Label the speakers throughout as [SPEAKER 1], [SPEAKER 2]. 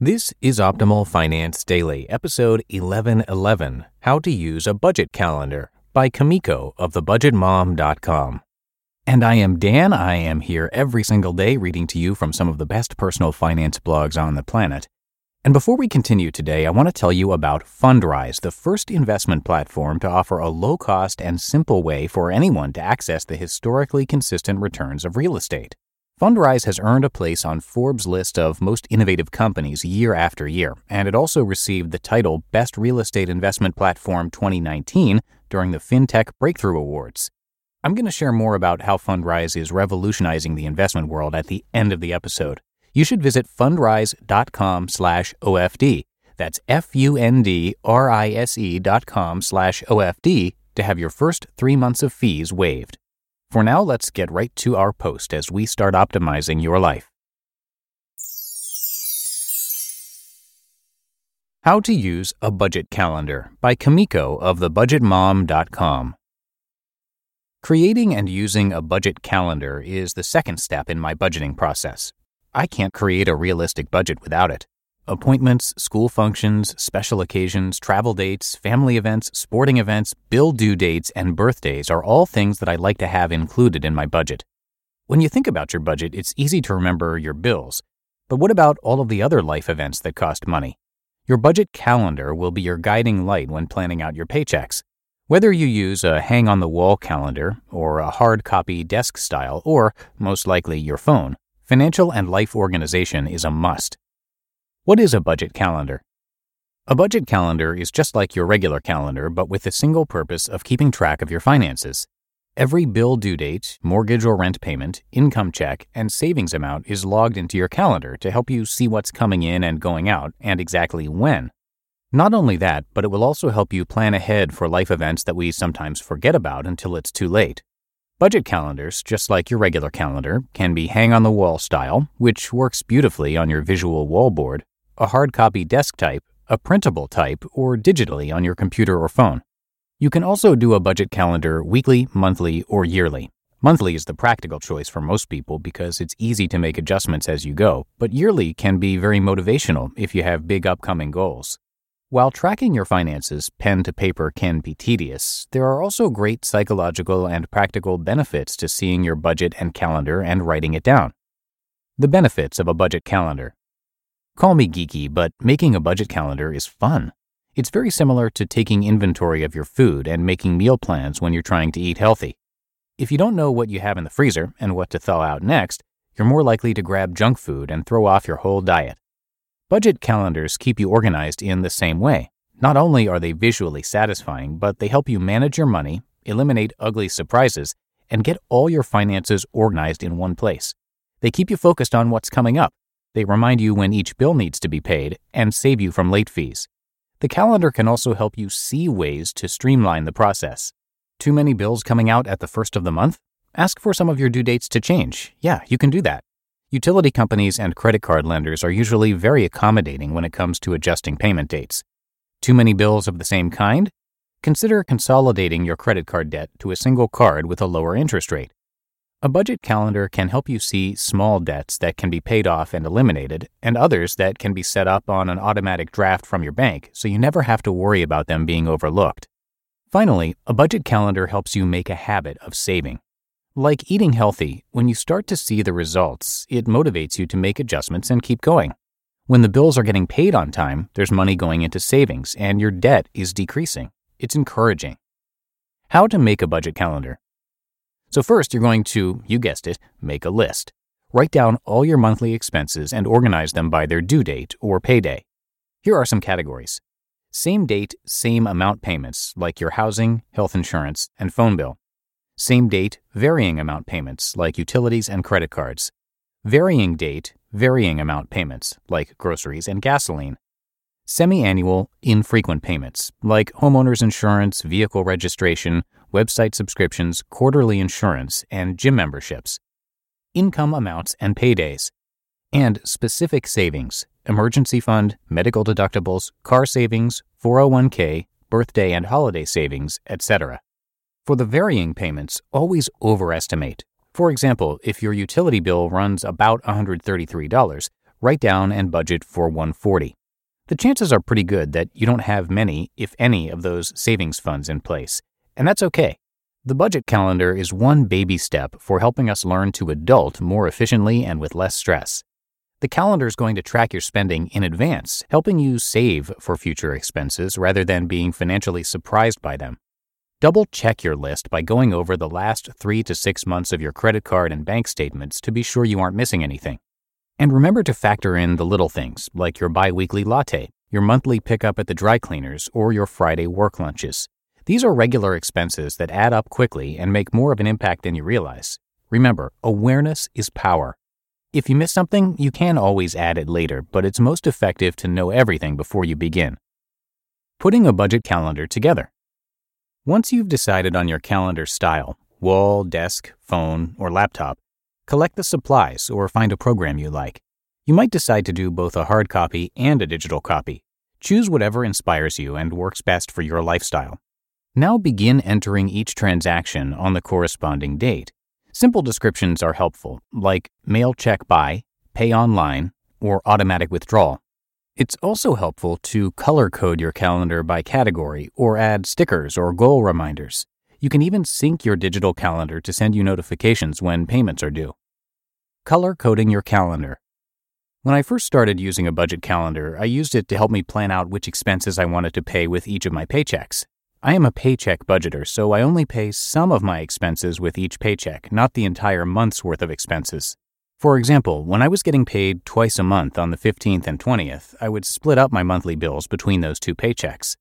[SPEAKER 1] This is Optimal Finance Daily, episode 1111 How to Use a Budget Calendar by Kumiko of thebudgetmom.com. And I am Dan. I am here every single day reading to you from some of the best personal finance blogs on the planet. And before we continue today, I want to tell you about Fundrise, the first investment platform to offer a low cost and simple way for anyone to access the historically consistent returns of real estate. Fundrise has earned a place on Forbes' list of most innovative companies year after year, and it also received the title Best Real Estate Investment Platform 2019 during the FinTech Breakthrough Awards. I'm going to share more about how Fundrise is revolutionizing the investment world at the end of the episode. You should visit fundrise.com slash OFD. That's F-U-N-D-R-I-S-E dot com slash OFD to have your first three months of fees waived. For now, let's get right to our post as we start optimizing your life. How to Use a Budget Calendar by Kumiko of thebudgetmom.com. Creating and using a budget calendar is the second step in my budgeting process. I can't create a realistic budget without it. Appointments, school functions, special occasions, travel dates, family events, sporting events, bill due dates, and birthdays are all things that I like to have included in my budget. When you think about your budget, it's easy to remember your bills. But what about all of the other life events that cost money? Your budget calendar will be your guiding light when planning out your paychecks. Whether you use a hang on the wall calendar, or a hard copy desk style, or, most likely, your phone, financial and life organization is a must. What is a budget calendar? A budget calendar is just like your regular calendar, but with the single purpose of keeping track of your finances. Every bill due date, mortgage or rent payment, income check, and savings amount is logged into your calendar to help you see what's coming in and going out and exactly when. Not only that, but it will also help you plan ahead for life events that we sometimes forget about until it's too late. Budget calendars, just like your regular calendar, can be hang on the wall style, which works beautifully on your visual wall board, a hard copy desk type, a printable type, or digitally on your computer or phone. You can also do a budget calendar weekly, monthly, or yearly. Monthly is the practical choice for most people because it's easy to make adjustments as you go, but yearly can be very motivational if you have big upcoming goals. While tracking your finances pen to paper can be tedious, there are also great psychological and practical benefits to seeing your budget and calendar and writing it down. The benefits of a budget calendar. Call me geeky, but making a budget calendar is fun. It's very similar to taking inventory of your food and making meal plans when you're trying to eat healthy. If you don't know what you have in the freezer and what to thaw out next, you're more likely to grab junk food and throw off your whole diet. Budget calendars keep you organized in the same way. Not only are they visually satisfying, but they help you manage your money, eliminate ugly surprises, and get all your finances organized in one place. They keep you focused on what's coming up they remind you when each bill needs to be paid and save you from late fees. The calendar can also help you see ways to streamline the process. Too many bills coming out at the first of the month? Ask for some of your due dates to change. Yeah, you can do that. Utility companies and credit card lenders are usually very accommodating when it comes to adjusting payment dates. Too many bills of the same kind? Consider consolidating your credit card debt to a single card with a lower interest rate. A budget calendar can help you see small debts that can be paid off and eliminated, and others that can be set up on an automatic draft from your bank so you never have to worry about them being overlooked. Finally, a budget calendar helps you make a habit of saving. Like eating healthy, when you start to see the results, it motivates you to make adjustments and keep going. When the bills are getting paid on time, there's money going into savings and your debt is decreasing. It's encouraging. How to make a budget calendar. So, first, you're going to, you guessed it, make a list. Write down all your monthly expenses and organize them by their due date or payday. Here are some categories same date, same amount payments, like your housing, health insurance, and phone bill. Same date, varying amount payments, like utilities and credit cards. Varying date, varying amount payments, like groceries and gasoline. Semi annual, infrequent payments, like homeowners insurance, vehicle registration, website subscriptions, quarterly insurance, and gym memberships, income amounts and paydays, and specific savings, emergency fund, medical deductibles, car savings, 401k, birthday and holiday savings, etc. For the varying payments, always overestimate. For example, if your utility bill runs about $133, write down and budget for 140. The chances are pretty good that you don't have many, if any, of those savings funds in place, and that's okay. The budget calendar is one baby step for helping us learn to adult more efficiently and with less stress. The calendar is going to track your spending in advance, helping you save for future expenses rather than being financially surprised by them. Double check your list by going over the last three to six months of your credit card and bank statements to be sure you aren't missing anything. And remember to factor in the little things, like your bi weekly latte, your monthly pickup at the dry cleaners, or your Friday work lunches. These are regular expenses that add up quickly and make more of an impact than you realize. Remember, awareness is power. If you miss something, you can always add it later, but it's most effective to know everything before you begin. Putting a budget calendar together. Once you've decided on your calendar style wall, desk, phone, or laptop collect the supplies or find a program you like. You might decide to do both a hard copy and a digital copy. Choose whatever inspires you and works best for your lifestyle. Now begin entering each transaction on the corresponding date. Simple descriptions are helpful, like mail check by, pay online, or automatic withdrawal. It's also helpful to color code your calendar by category or add stickers or goal reminders. You can even sync your digital calendar to send you notifications when payments are due. Color coding your calendar. When I first started using a budget calendar, I used it to help me plan out which expenses I wanted to pay with each of my paychecks. I am a paycheck budgeter, so I only pay some of my expenses with each paycheck, not the entire month's worth of expenses. For example, when I was getting paid twice a month on the 15th and 20th, I would split up my monthly bills between those two paychecks.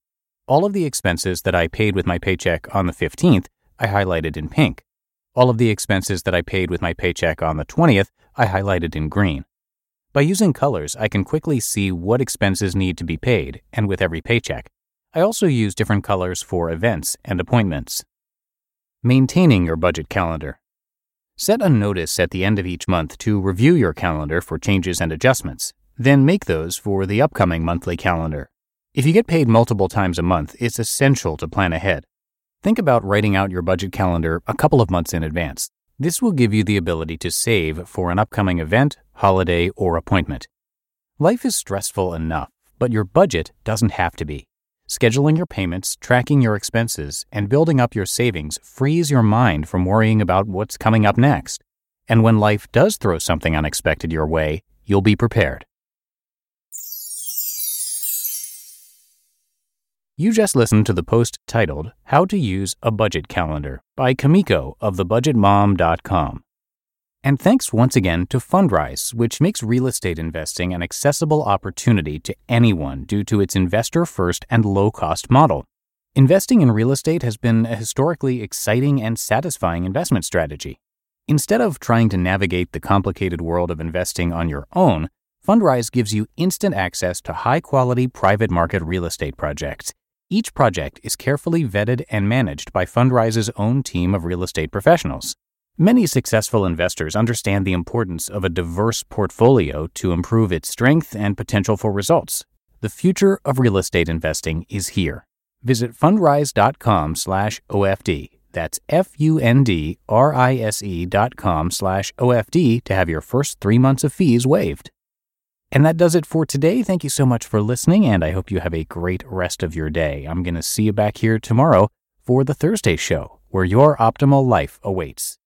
[SPEAKER 1] All of the expenses that I paid with my paycheck on the 15th, I highlighted in pink. All of the expenses that I paid with my paycheck on the 20th, I highlighted in green. By using colors, I can quickly see what expenses need to be paid, and with every paycheck. I also use different colors for events and appointments. Maintaining your budget calendar. Set a notice at the end of each month to review your calendar for changes and adjustments. Then make those for the upcoming monthly calendar. If you get paid multiple times a month, it's essential to plan ahead. Think about writing out your budget calendar a couple of months in advance. This will give you the ability to save for an upcoming event, holiday, or appointment. Life is stressful enough, but your budget doesn't have to be. Scheduling your payments, tracking your expenses, and building up your savings frees your mind from worrying about what's coming up next. And when life does throw something unexpected your way, you'll be prepared. You just listened to the post titled How to Use a Budget Calendar by Kumiko of thebudgetmom.com. And thanks once again to Fundrise, which makes real estate investing an accessible opportunity to anyone due to its investor first and low cost model. Investing in real estate has been a historically exciting and satisfying investment strategy. Instead of trying to navigate the complicated world of investing on your own, Fundrise gives you instant access to high quality private market real estate projects. Each project is carefully vetted and managed by Fundrise's own team of real estate professionals. Many successful investors understand the importance of a diverse portfolio to improve its strength and potential for results. The future of real estate investing is here. Visit fundrise.com/OFD. That's F U N D R I S E dot com slash OFD to have your first three months of fees waived. And that does it for today. Thank you so much for listening, and I hope you have a great rest of your day. I'm going to see you back here tomorrow for the Thursday show, where your optimal life awaits.